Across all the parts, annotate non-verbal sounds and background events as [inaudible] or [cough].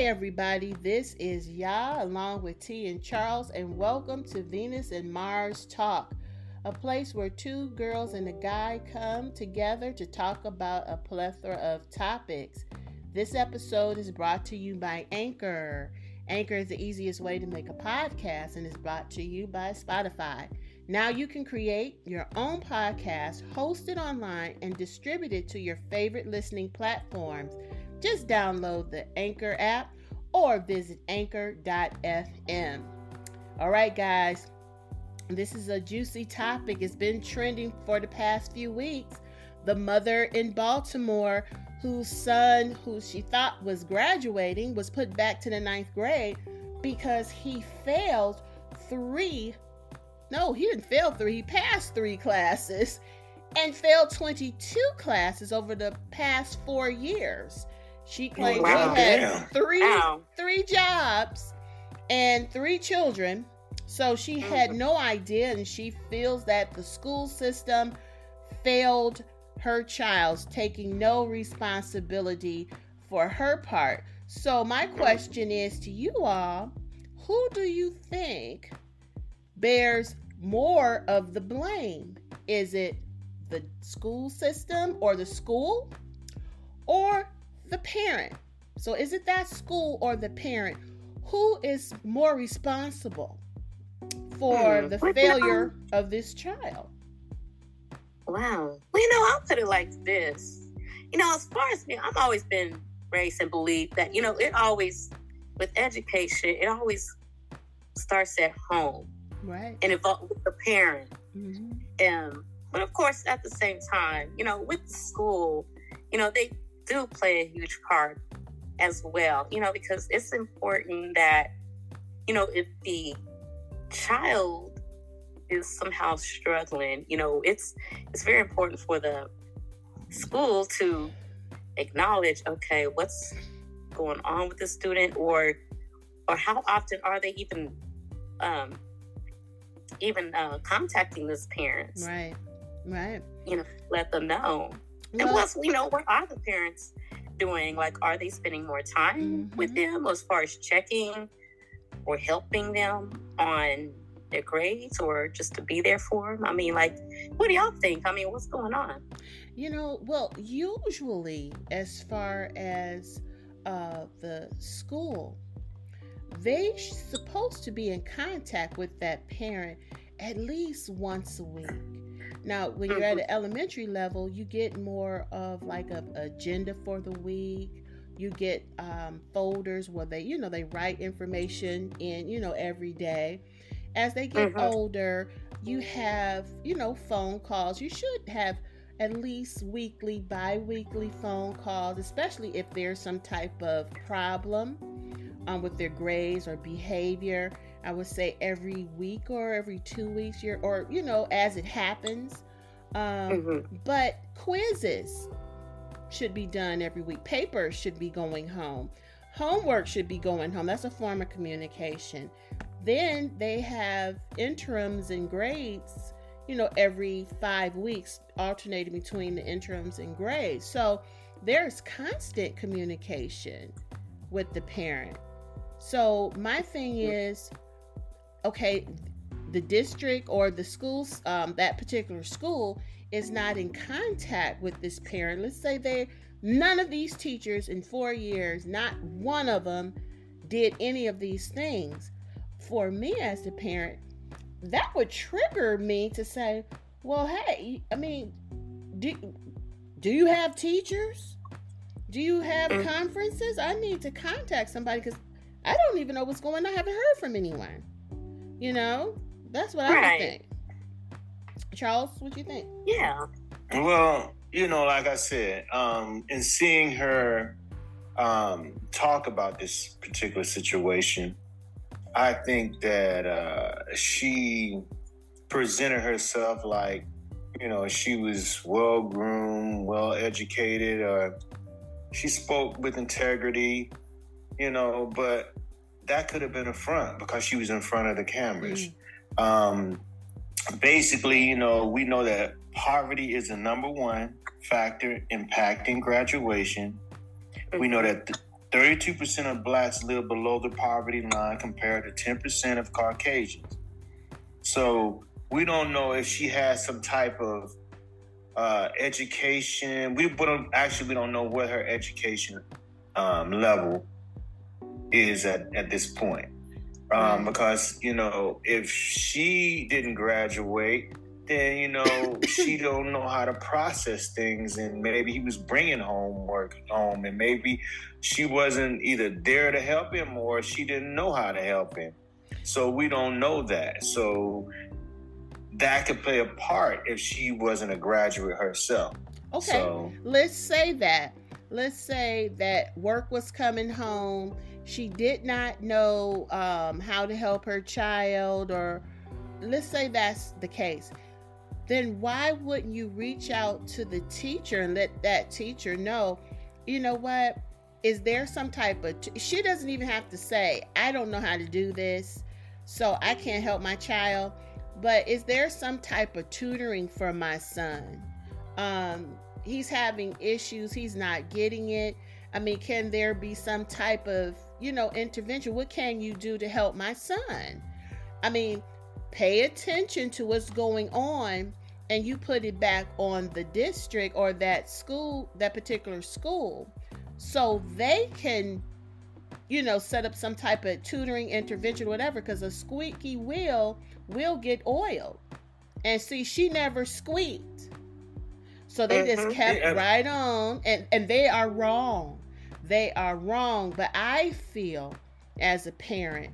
Hey everybody, this is Ya along with T and Charles, and welcome to Venus and Mars Talk, a place where two girls and a guy come together to talk about a plethora of topics. This episode is brought to you by Anchor. Anchor is the easiest way to make a podcast and is brought to you by Spotify. Now you can create your own podcast, host it online, and distribute it to your favorite listening platforms. Just download the Anchor app or visit anchor.fm. All right, guys, this is a juicy topic. It's been trending for the past few weeks. The mother in Baltimore whose son, who she thought was graduating, was put back to the ninth grade because he failed three. No, he didn't fail three, he passed three classes and failed 22 classes over the past four years. She claimed wow, she had damn. three wow. three jobs and three children. So she had mm-hmm. no idea and she feels that the school system failed her child's taking no responsibility for her part. So, my question is to you all who do you think bears more of the blame? Is it the school system or the school or the parent? So, is it that school or the parent? Who is more responsible for hmm. the failure of this child? Wow. Well, you know, I'll put it like this. You know, as far as me, I've always been raised and believed that, you know, it always, with education, it always starts at home. Right. And involved with the parent. Mm-hmm. Um, but of course, at the same time, you know, with the school, you know, they do play a huge part as well, you know, because it's important that, you know, if the child is somehow struggling, you know, it's it's very important for the school to acknowledge, okay, what's going on with the student, or or how often are they even um, even uh, contacting those parents? Right, right. You know, let them know. And plus, you know, what are the parents doing? Like, are they spending more time mm-hmm. with them as far as checking or helping them on their grades or just to be there for them? I mean, like, what do y'all think? I mean, what's going on? You know, well, usually, as far as uh, the school, they're supposed to be in contact with that parent at least once a week. Now, when you're at an elementary level, you get more of like a agenda for the week. You get um, folders where they, you know, they write information in, you know, every day as they get mm-hmm. older, you have, you know, phone calls. You should have at least weekly, bi weekly phone calls, especially if there's some type of problem um, with their grades or behavior. I would say every week or every two weeks, or, you know, as it happens. Um, mm-hmm. But quizzes should be done every week, papers should be going home. Homework should be going home. That's a form of communication. Then they have interims and grades, you know, every five weeks, alternating between the interims and grades. So there's constant communication with the parent. So my thing is, okay, the district or the schools, um, that particular school is not in contact with this parent. Let's say they, none of these teachers in four years, not one of them did any of these things for me as a parent, that would trigger me to say, well, hey, I mean, do, do you have teachers? Do you have mm. conferences? I need to contact somebody because I don't even know what's going on. I haven't heard from anyone. You know, that's what right. I think. Charles, what do you think? Yeah. Well, you know, like I said, um, in seeing her um, talk about this particular situation, I think that uh, she presented herself like, you know, she was well groomed, well educated, or she spoke with integrity, you know, but that could have been a front because she was in front of the cameras. Mm. Um, basically, you know, we know that poverty is the number one factor impacting graduation. We know that 32% of blacks live below the poverty line compared to 10% of Caucasians. So we don't know if she has some type of uh, education. We don't actually we don't know what her education um, level is at, at this point. Um, because you know if she didn't graduate then you know [laughs] she don't know how to process things. And maybe he was bringing homework home and maybe she wasn't either there to help him or she didn't know how to help him. So we don't know that. So that could play a part if she wasn't a graduate herself. Okay. So, let's say that. Let's say that work was coming home she did not know um, how to help her child or let's say that's the case then why wouldn't you reach out to the teacher and let that teacher know, you know what? Is there some type of, t- she doesn't even have to say, I don't know how to do this, so I can't help my child. But is there some type of tutoring for my son? Um, he's having issues, he's not getting it. I mean, can there be some type of, you know, intervention? What can you do to help my son? I mean, pay attention to what's going on and you put it back on the district or that school, that particular school, so they can, you know, set up some type of tutoring intervention, whatever, because a squeaky wheel will get oiled. And see, she never squeaked. So they mm-hmm. just kept yeah. right on, and, and they are wrong. They are wrong. But I feel as a parent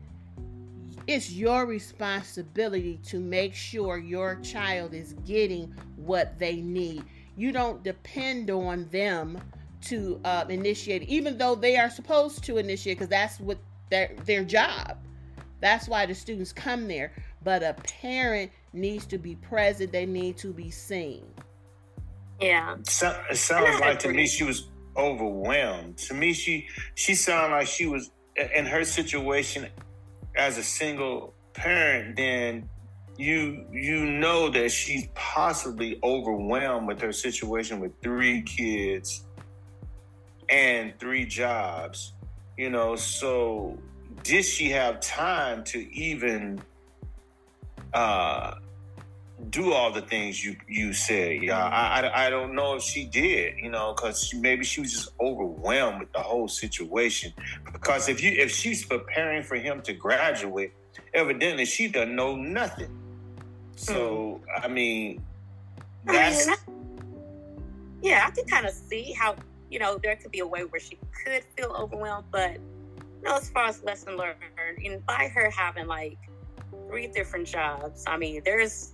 it's your responsibility to make sure your child is getting what they need. You don't depend on them to uh, initiate, even though they are supposed to initiate, because that's what their their job. That's why the students come there. But a parent needs to be present. They need to be seen. Yeah. So, it sounds like to me she was overwhelmed. To me, she she sounded like she was in her situation as a single parent, then you you know that she's possibly overwhelmed with her situation with three kids and three jobs. You know, so did she have time to even uh do all the things you you said. Yeah, I, I, I don't know if she did. You know, because maybe she was just overwhelmed with the whole situation. Because if you if she's preparing for him to graduate, evidently she doesn't know nothing. So hmm. I mean, that's. I mean, yeah, I can kind of see how you know there could be a way where she could feel overwhelmed, but you know, as far as lesson learned, and by her having like three different jobs, I mean, there's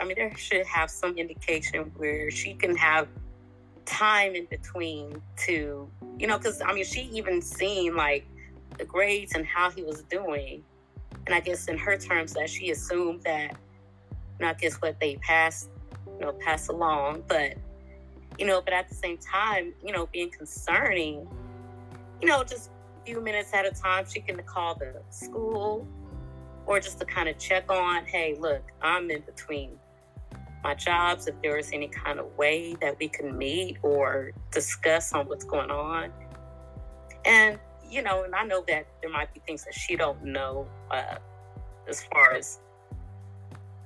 I mean, there should have some indication where she can have time in between to, you know, because I mean, she even seen like the grades and how he was doing. And I guess in her terms, that she assumed that, you know, I guess what they passed, you know, pass along. But, you know, but at the same time, you know, being concerning, you know, just a few minutes at a time, she can call the school or just to kind of check on, hey, look, I'm in between my jobs, if there is any kind of way that we can meet or discuss on what's going on. And, you know, and I know that there might be things that she don't know uh, as far as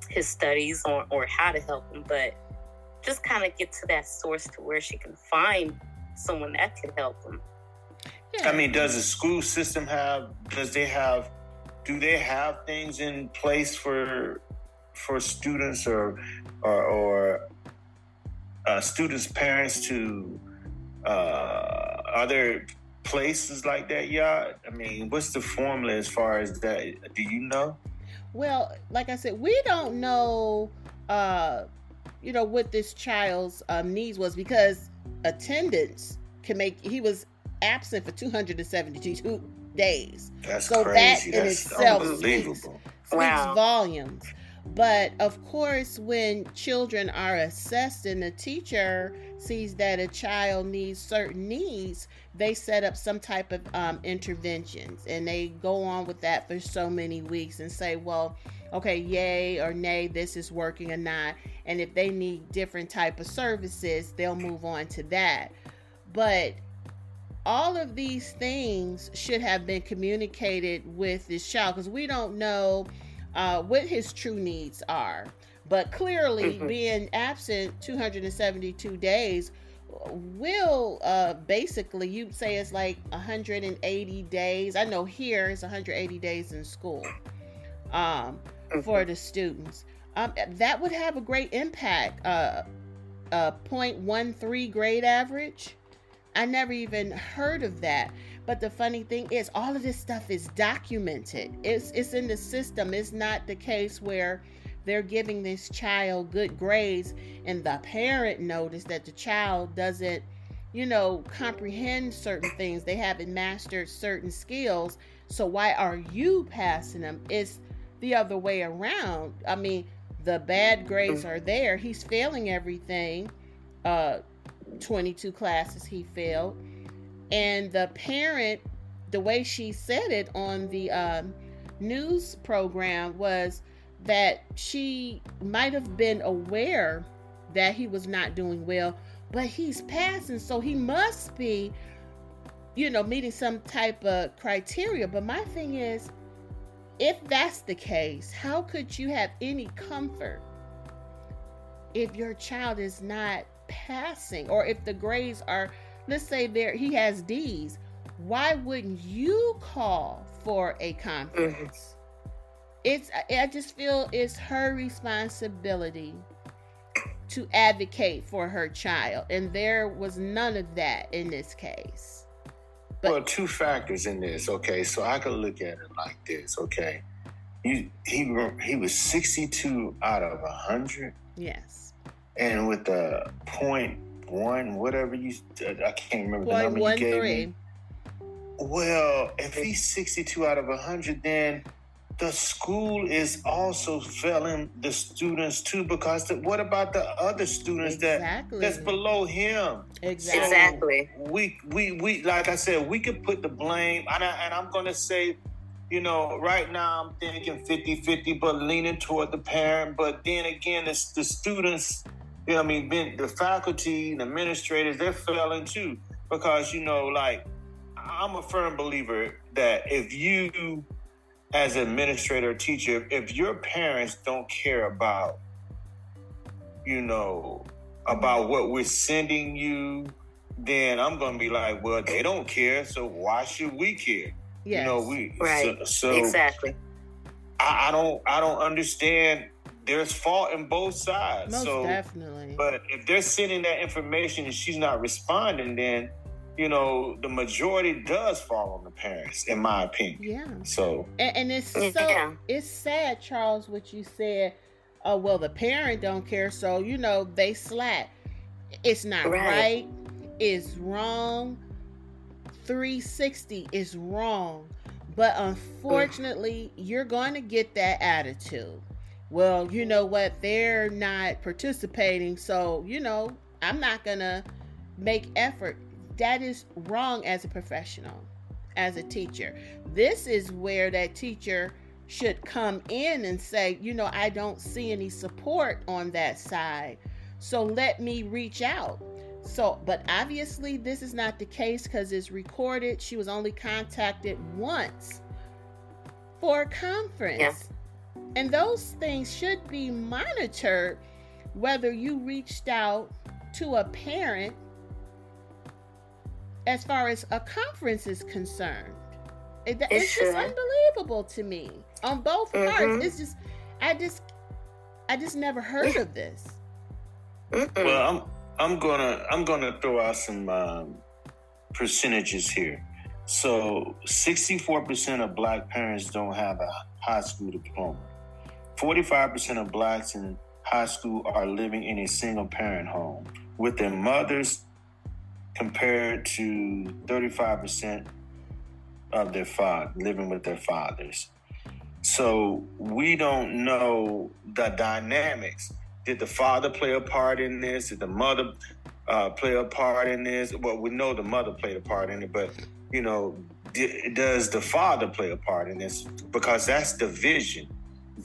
his studies or, or how to help him, but just kind of get to that source to where she can find someone that can help him. Yeah. I mean, does the school system have, does they have, do they have things in place for for students or or, or uh, students' parents to uh, other places like that? Yeah, I mean, what's the formula as far as that? Do you know? Well, like I said, we don't know, uh, you know, what this child's um, needs was because attendance can make he was absent for 272 days. That's so crazy. that in That's itself speaks, speaks wow. volumes. But of course, when children are assessed and the teacher sees that a child needs certain needs, they set up some type of um, interventions and they go on with that for so many weeks and say, well, okay, yay or nay, this is working or not. And if they need different type of services, they'll move on to that. But all of these things should have been communicated with this child because we don't know uh, what his true needs are. But clearly, mm-hmm. being absent 272 days will uh, basically, you'd say it's like 180 days. I know here it's 180 days in school um, mm-hmm. for the students. Um, that would have a great impact. Uh, a 0.13 grade average. I never even heard of that. But the funny thing is, all of this stuff is documented. It's it's in the system. It's not the case where they're giving this child good grades and the parent noticed that the child doesn't, you know, comprehend certain things. They haven't mastered certain skills. So why are you passing them? It's the other way around. I mean, the bad grades are there. He's failing everything. Uh 22 classes he failed. And the parent, the way she said it on the um, news program was that she might have been aware that he was not doing well, but he's passing, so he must be, you know, meeting some type of criteria. But my thing is, if that's the case, how could you have any comfort if your child is not passing or if the grades are let's say there he has D's, why wouldn't you call for a conference? Mm-hmm. It's I just feel it's her responsibility to advocate for her child, and there was none of that in this case. But, well, two factors in this. Okay, so I could look at it like this. Okay, he he he was sixty two out of hundred. Yes. And with the point one, whatever you, I can't remember the number you gave three. me. Well, if he's 62 out of 100, then the school is also failing the students too because the, what about the other students exactly. that that's below him exactly so exactly we we we like i said we could put the blame and, I, and i'm gonna say you know right now i'm thinking 50 50 but leaning toward the parent but then again it's the students you know, I mean, been, the faculty and administrators, they're failing too. Because, you know, like, I'm a firm believer that if you, as an administrator or teacher, if your parents don't care about, you know, about what we're sending you, then I'm going to be like, well, they don't care, so why should we care? Yes. You know, we right so, so exactly. I, I don't I don't understand there's fault in both sides. Most so, definitely. But if they're sending that information and she's not responding, then you know the majority does fall on the parents, in my opinion. Yeah. So and, and it's mm, so yeah. it's sad, Charles, what you said. Oh well, the parent don't care, so you know they slack. It's not right. right. It's wrong. 360 is wrong. But mm. unfortunately, you're going to get that attitude well, you know what, they're not participating, so, you know, I'm not going to make effort. That is wrong as a professional, as a teacher. This is where that teacher should come in and say, you know, I don't see any support on that side. So let me reach out. So, but obviously, this is not the case because it's recorded. She was only contacted once for a conference. Yeah. And those things should be monitored whether you reached out to a parent as far as a conference is concerned. It, it's just unbelievable to me on both mm-hmm. parts. It's just, I just, I just never heard of this. Well, I'm, I'm gonna, I'm gonna throw out some um, percentages here. So, 64% of Black parents don't have a high school diploma. 45% of blacks in high school are living in a single parent home with their mothers compared to 35% of their father living with their fathers. So we don't know the dynamics. Did the father play a part in this? Did the mother uh, play a part in this? Well, we know the mother played a part in it, but you know, d- does the father play a part in this? Because that's the vision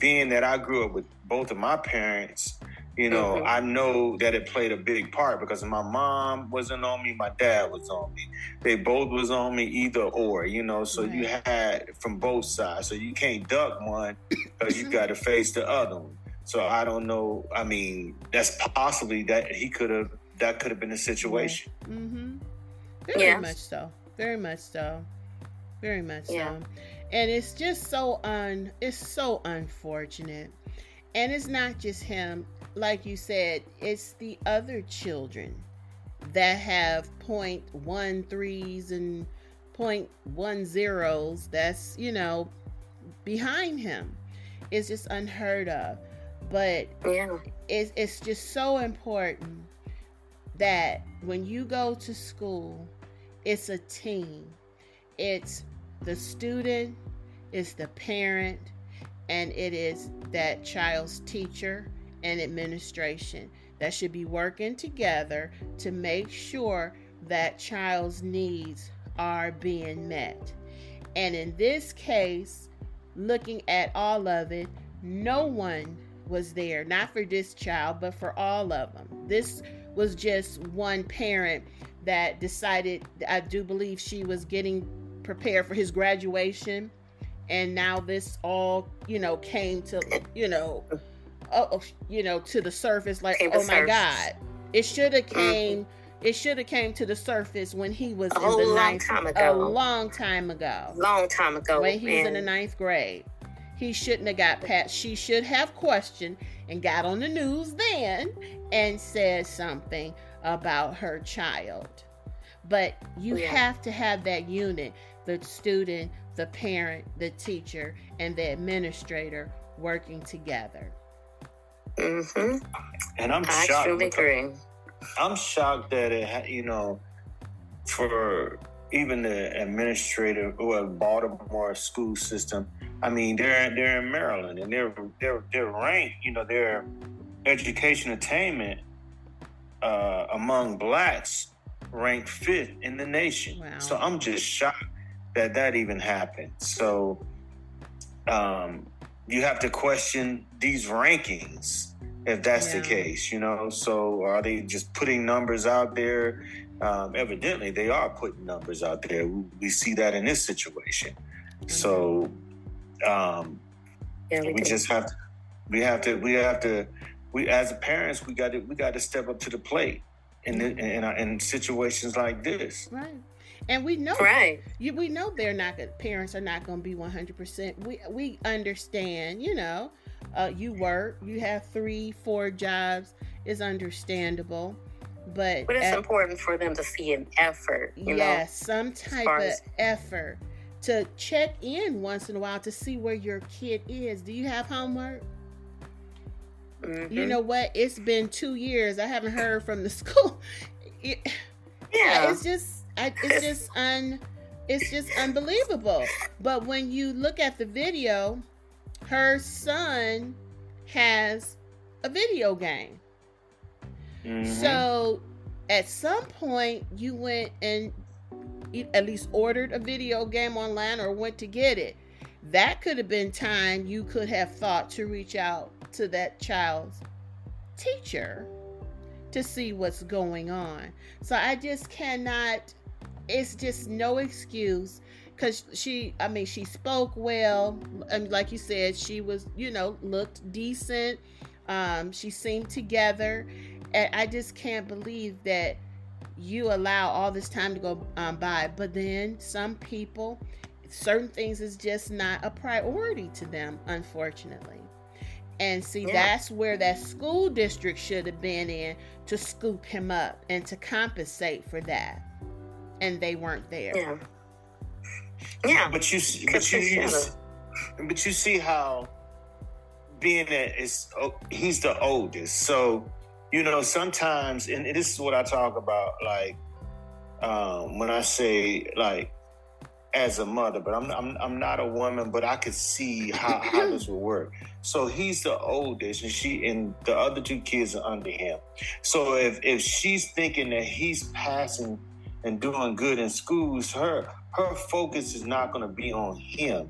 being that I grew up with both of my parents You know, mm-hmm. I know that it played a big part because my mom wasn't on me, my dad was on me. They both was on me, either or. You know, so right. you had from both sides. So you can't duck one because you [laughs] got to face the other one. So I don't know. I mean, that's possibly that he could have. That could have been a situation. Mm-hmm. Very yeah. much so. Very much so. Very much yeah. so. And it's just so un. It's so unfortunate. And it's not just him like you said, it's the other children that have point one threes and point one zeros that's, you know, behind him. It's just unheard of. But yeah. it's, it's just so important that when you go to school, it's a team. It's the student, it's the parent, and it is that child's teacher and administration that should be working together to make sure that child's needs are being met. And in this case, looking at all of it, no one was there, not for this child, but for all of them. This was just one parent that decided, I do believe she was getting prepared for his graduation. And now this all, you know, came to, you know, Oh, oh, you know, to the surface. Like, oh my God, it should have mm-hmm. came. Mm-hmm. It should have came to the surface when he was a in the ninth. Time ago. A long time ago. Long time ago. When he man. was in the ninth grade, he shouldn't have got past. She should have questioned and got on the news then and said something about her child. But you yeah. have to have that unit the student, the parent, the teacher, and the administrator working together. Mm-hmm. And I'm I shocked. Truly agree. I'm shocked that it, you know, for even the administrator or Baltimore school system. I mean, they're they're in Maryland and they're they're they're ranked. You know, their education attainment uh, among blacks ranked fifth in the nation. Wow. So I'm just shocked that that even happened. So um, you have to question these rankings if that's yeah. the case, you know. So are they just putting numbers out there? Um, evidently, they are putting numbers out there. We, we see that in this situation. Mm-hmm. So um, yeah, we, we just have to, we have to, we have to, we as parents, we got to, we got to step up to the plate in in, in, in situations like this. Right. And we know right. you, we know they're not parents are not going to be 100% we we understand you know uh, you work you have three four jobs is understandable but but it's at, important for them to see an effort you yeah know, some type of as, effort to check in once in a while to see where your kid is. Do you have homework mm-hmm. you know what it's been two years i haven't heard from the [laughs] school it, yeah it's just I, it's just un, it's just unbelievable. But when you look at the video, her son has a video game. Mm-hmm. So at some point, you went and at least ordered a video game online or went to get it. That could have been time you could have thought to reach out to that child's teacher to see what's going on. So I just cannot it's just no excuse because she i mean she spoke well and like you said she was you know looked decent. Um, she seemed together. And i just can't believe that you allow all this time to go um, by. But then some people certain things is just not a priority to them unfortunately and see yeah. that's where that school district should have been in to scoop him up and to compensate for that and they weren't there. Yeah. Yeah. But you, but you, you but you see how being that is oh, he's the oldest, so you know sometimes, and this is what I talk about, like um, when I say like as a mother, but I'm, I'm I'm not a woman, but I could see how, how [clears throat] this would work. So he's the oldest, and she and the other two kids are under him. So if if she's thinking that he's passing and doing good in schools, her her focus is not going to be on him.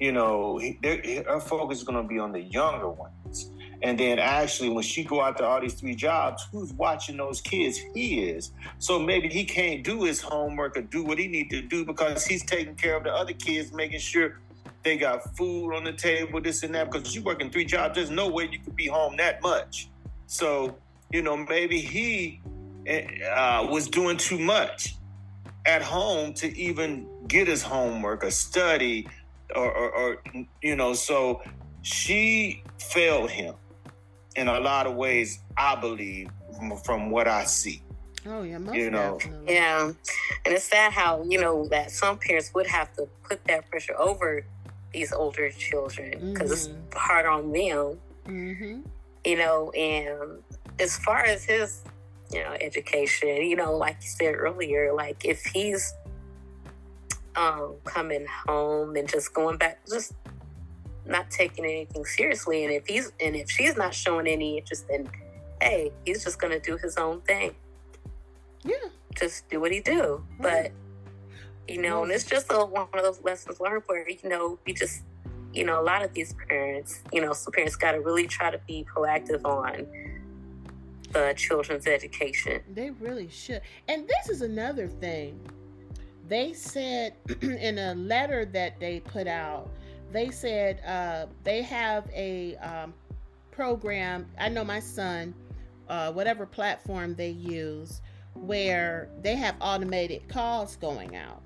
You know, her focus is going to be on the younger ones. And then actually, when she go out to all these three jobs, who's watching those kids? He is. So maybe he can't do his homework or do what he need to do because he's taking care of the other kids, making sure they got food on the table, this and that. Because you working three jobs, there's no way you could be home that much. So you know, maybe he uh, was doing too much at home to even get his homework or study or, or, or you know, so she failed him in a lot of ways, I believe, from what I see. Oh yeah, you know, definitely. yeah, and it's sad how you know that some parents would have to put that pressure over these older children because mm-hmm. it's hard on them. Mm-hmm. You know, and as far as his, you know, education, you know, like you said earlier, like if he's um coming home and just going back, just not taking anything seriously. And if he's and if she's not showing any interest, then hey, he's just gonna do his own thing. Yeah. Just do what he do. But you know, and it's just a, one of those lessons learned where, you know, we just you know, a lot of these parents, you know, some parents gotta really try to be proactive on the children's education. They really should. And this is another thing. They said [clears throat] in a letter that they put out they said uh, they have a um, program. I know my son, uh, whatever platform they use, where they have automated calls going out.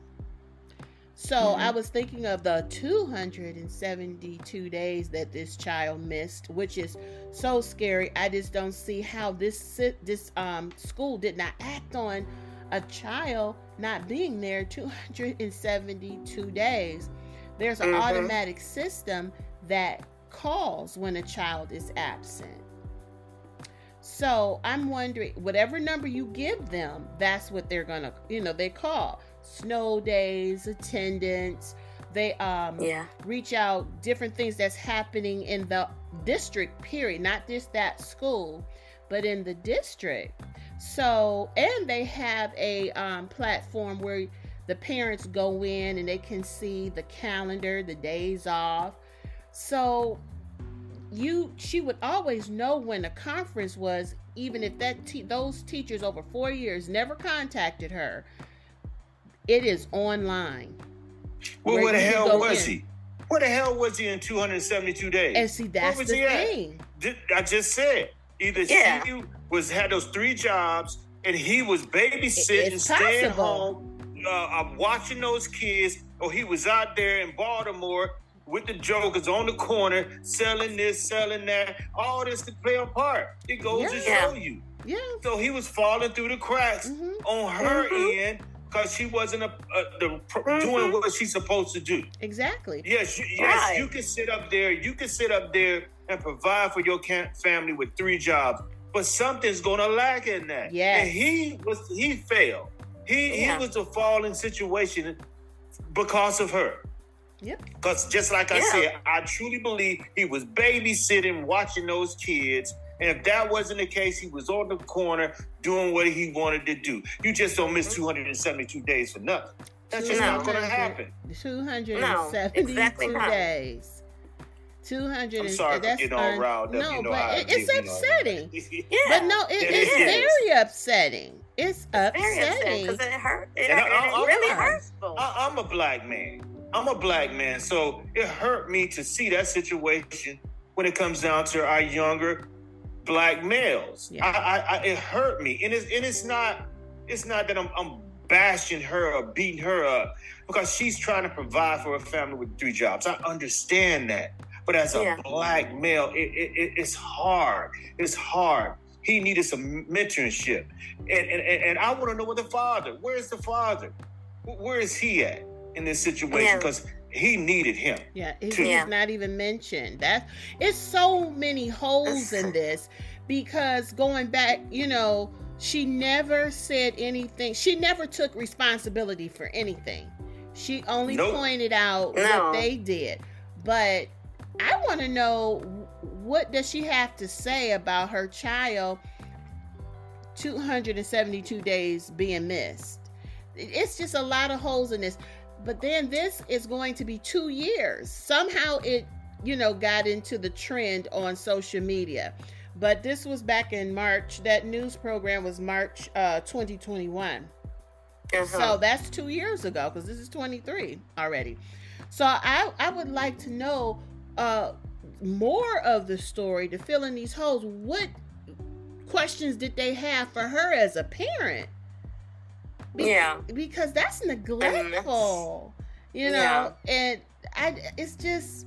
So mm-hmm. I was thinking of the 272 days that this child missed, which is so scary. I just don't see how this this um, school did not act on a child not being there 272 days. There's an mm-hmm. automatic system that calls when a child is absent. So I'm wondering, whatever number you give them, that's what they're gonna, you know, they call snow days, attendance. They um yeah. reach out different things that's happening in the district. Period, not just that school, but in the district. So and they have a um, platform where the parents go in and they can see the calendar, the days off. So you she would always know when a conference was even if that te- those teachers over 4 years never contacted her. It is online. Well, where the hell was in. he? Where the hell was he in 272 days? And see, that's the thing. At? I just said either yeah. she was had those three jobs and he was babysitting, staying home, uh, I'm watching those kids, or he was out there in Baltimore with the jokers on the corner selling this, selling that. All this to play a part. It goes yeah. to show you. Yeah. So he was falling through the cracks mm-hmm. on her mm-hmm. end because she wasn't a, a the, mm-hmm. doing what she's supposed to do. Exactly. Yes, you, yes, right. you can sit up there. You can sit up there and provide for your family with three jobs, but something's gonna lack in that. Yeah. And he was he failed. He yeah. he was a falling situation because of her. Yep. Because just like I said, I truly believe he was babysitting, watching those kids. And if that wasn't the case, he was on the corner doing what he wanted to do. You just don't miss mm-hmm. 272 days for nothing. That's just not going to happen. 272 no, exactly days. 200 I'm sorry that's for getting all riled up. No, you know but it's upsetting. yeah. [laughs] But no, it, it it's very upsetting. It's upsetting because it hurt. It, hurt, I, I, it really hurts. I, I'm a black man. I'm a black man, so it hurt me to see that situation when it comes down to our younger black males. Yeah. I, I, it hurt me, and it's and it's not it's not that I'm, I'm bashing her or beating her up because she's trying to provide for a family with three jobs. I understand that. But as a yeah. black male, it, it, it's hard. It's hard. He needed some mentorship. And, and, and I want to know where the father, where's the father? Where is he at in this situation? Because yeah. he needed him. Yeah, he's, he's not even mentioned. That it's so many holes in this because going back, you know, she never said anything. She never took responsibility for anything. She only nope. pointed out no. what they did. But I want to know what does she have to say about her child 272 days being missed. It's just a lot of holes in this. But then this is going to be 2 years. Somehow it you know, got into the trend on social media. But this was back in March. That news program was March uh, 2021. Uh-huh. So that's two years ago because this is 23 already. So I, I would like to know uh, more of the story to fill in these holes. What questions did they have for her as a parent? Be- yeah. Because that's neglectful, you know, yeah. and I, it's just,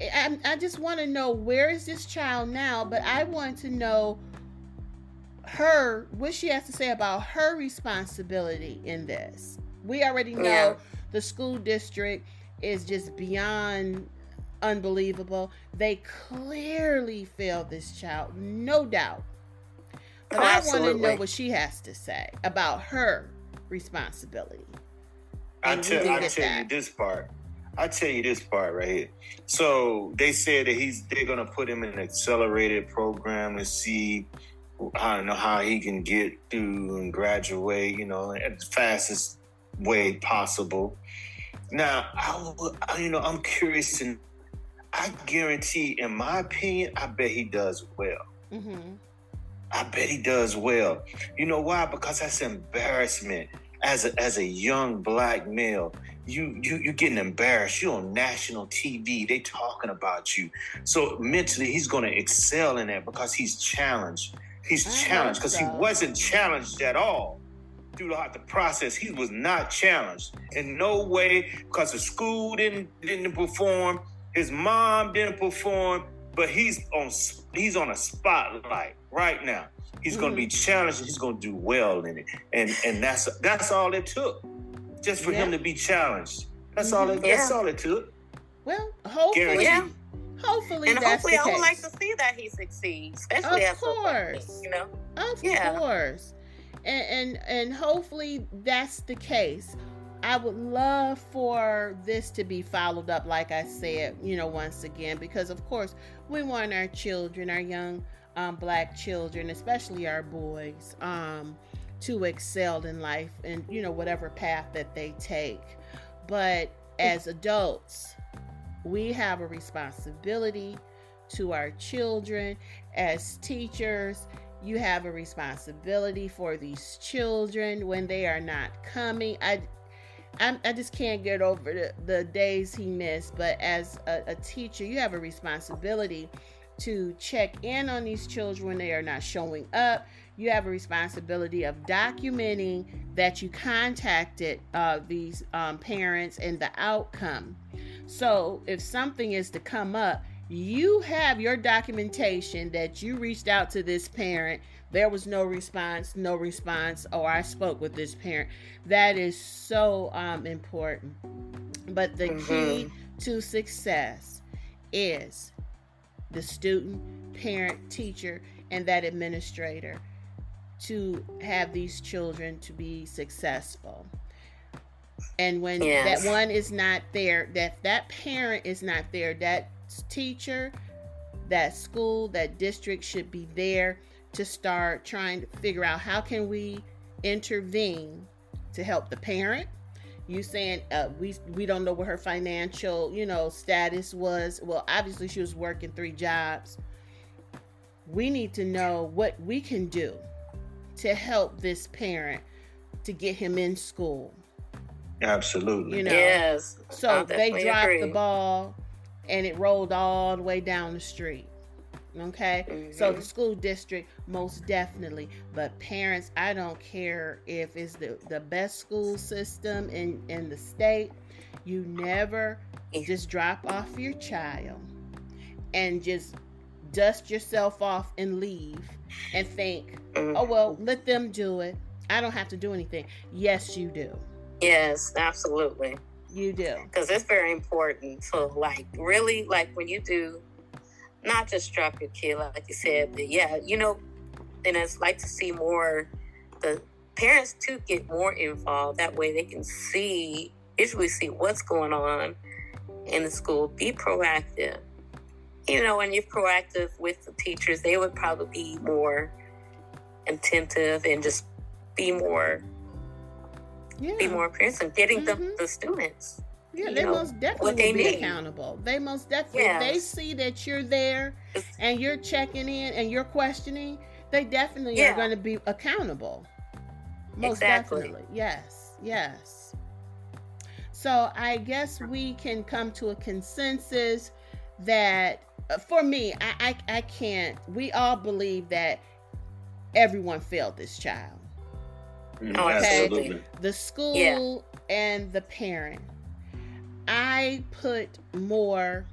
I, I just want to know where is this child now, but I want to know her what she has to say about her responsibility in this. We already know yeah. the school district is just beyond unbelievable. They clearly failed this child, no doubt. But oh, Absolutely. I want to know what she has to say about her responsibility. I tell, I tell you this part. I tell you this part right here. So they said that he's they're gonna put him in an accelerated program to see I don't know how he can get through and graduate, you know, at the fastest way possible. Now, I, you know, I'm curious and I guarantee, in my opinion, I bet he does well. Mm-hmm. I bet he does well. You know why? Because that's embarrassment. As a as a young black male, you you you're getting embarrassed. You're on national TV. They talking about you. So mentally, he's going to excel in that because he's challenged. He's I challenged because so. he wasn't challenged at all throughout the process. He was not challenged in no way because the school didn't didn't perform. His mom didn't perform, but he's on he's on a spotlight right now. He's mm. going to be challenged. He's going to do well in it, and and that's that's all it took, just for yeah. him to be challenged. That's mm-hmm. all. It, yeah. That's all it took. Well, hopefully, yeah. hopefully, and hopefully, I would like to see that he succeeds, especially of course, you know, of yeah. course, and, and and hopefully that's the case. I would love for this to be followed up, like I said, you know, once again, because of course we want our children, our young um, black children, especially our boys, um, to excel in life and you know whatever path that they take. But as adults, we have a responsibility to our children. As teachers, you have a responsibility for these children when they are not coming. I I, I just can't get over the, the days he missed. But as a, a teacher, you have a responsibility to check in on these children when they are not showing up. You have a responsibility of documenting that you contacted uh, these um, parents and the outcome. So, if something is to come up, you have your documentation that you reached out to this parent. There was no response, no response, or I spoke with this parent. That is so um, important. But the mm-hmm. key to success is the student, parent, teacher, and that administrator to have these children to be successful. And when yes. that one is not there, that that parent is not there, that teacher, that school, that district should be there to start trying to figure out how can we intervene to help the parent. You saying uh, we we don't know what her financial you know status was. Well obviously she was working three jobs. We need to know what we can do to help this parent to get him in school. Absolutely. You know? Yes so they dropped agree. the ball and it rolled all the way down the street Okay, mm-hmm. so the school district most definitely, but parents, I don't care if it's the, the best school system in, in the state, you never just drop off your child and just dust yourself off and leave and think, mm-hmm. oh, well, let them do it. I don't have to do anything. Yes, you do. Yes, absolutely. You do. Because it's very important to, like, really, like, when you do not just drop your kid, like you said, but yeah, you know, and it's like to see more the parents to get more involved. That way they can see, visually see what's going on in the school. Be proactive. You know, when you're proactive with the teachers, they would probably be more attentive and just be more yeah. be more present, getting mm-hmm. the, the students. Yeah, they know, most definitely will be need. accountable. They most definitely yes. they see that you're there and you're checking in and you're questioning, they definitely yeah. are going to be accountable. Most exactly. definitely. Yes. Yes. So I guess we can come to a consensus that uh, for me, I, I, I can't. We all believe that everyone failed this child. Mm, oh, okay? Absolutely. The school yeah. and the parent. I put more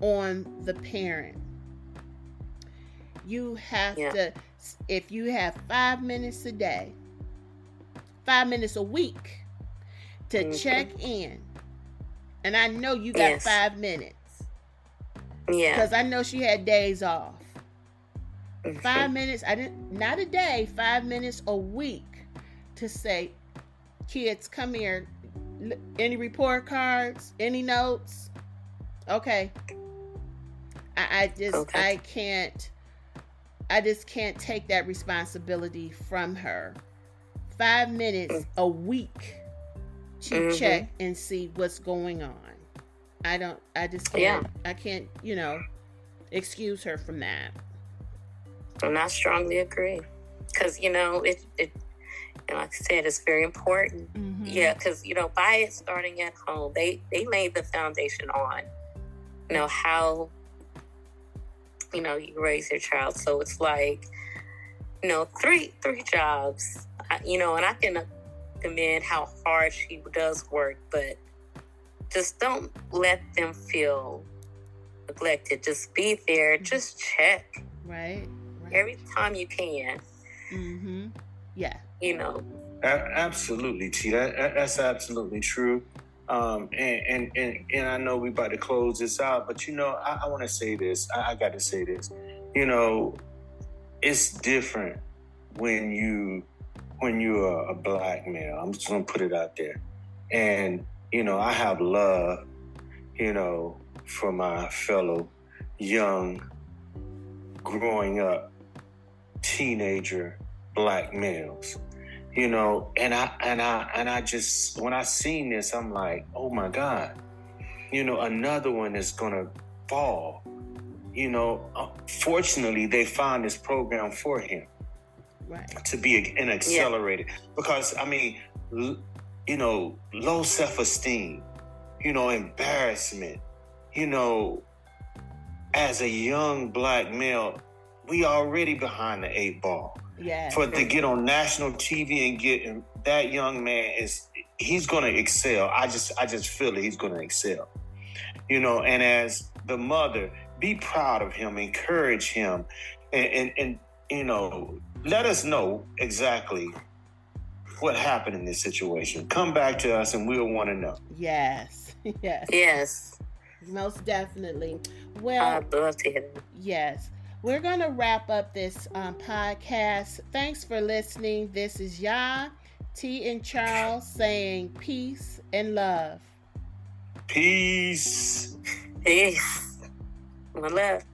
on the parent. You have yeah. to, if you have five minutes a day, five minutes a week to mm-hmm. check in, and I know you got yes. five minutes. Yeah. Because I know she had days off. Mm-hmm. Five minutes, I didn't, not a day, five minutes a week to say, kids, come here. Any report cards? Any notes? Okay. I, I just, okay. I can't, I just can't take that responsibility from her. Five minutes mm. a week to mm-hmm. check and see what's going on. I don't. I just can't. Yeah. I can't. You know, excuse her from that. And I strongly agree, because you know it. It. And like I said, it's very important. Mm-hmm. Yeah, because you know, by it starting at home, they they laid the foundation on, you know how, you know, you raise your child. So it's like, you know, three three jobs. You know, and I can commend how hard she does work, but just don't let them feel neglected. Just be there. Mm-hmm. Just check. Right. right. Every time you can. Mm-hmm. Yeah. You know. absolutely, T. That, that's absolutely true. Um, and, and, and and I know we about to close this out, but you know, I, I want to say this. I, I got to say this. You know, it's different when you when you're a black male. I'm just gonna put it out there, and you know, I have love, you know, for my fellow young, growing up teenager black males. You know, and I and I and I just when I seen this, I'm like, oh my God, you know, another one is gonna fall. You know, uh, fortunately, they found this program for him right. to be an accelerated yeah. because I mean, you know, low self esteem, you know, embarrassment, you know, as a young black male, we already behind the eight ball. Yeah. For to get on national TV and get that young man is he's gonna excel. I just I just feel that he's gonna excel. You know, and as the mother, be proud of him, encourage him, and and, and you know, let us know exactly what happened in this situation. Come back to us and we'll want to know. Yes. [laughs] Yes. Yes. Most definitely. Well, I'd love to hear Yes. We're going to wrap up this um, podcast. Thanks for listening. This is Ya, T, and Charles saying peace and love. Peace. Peace. One love.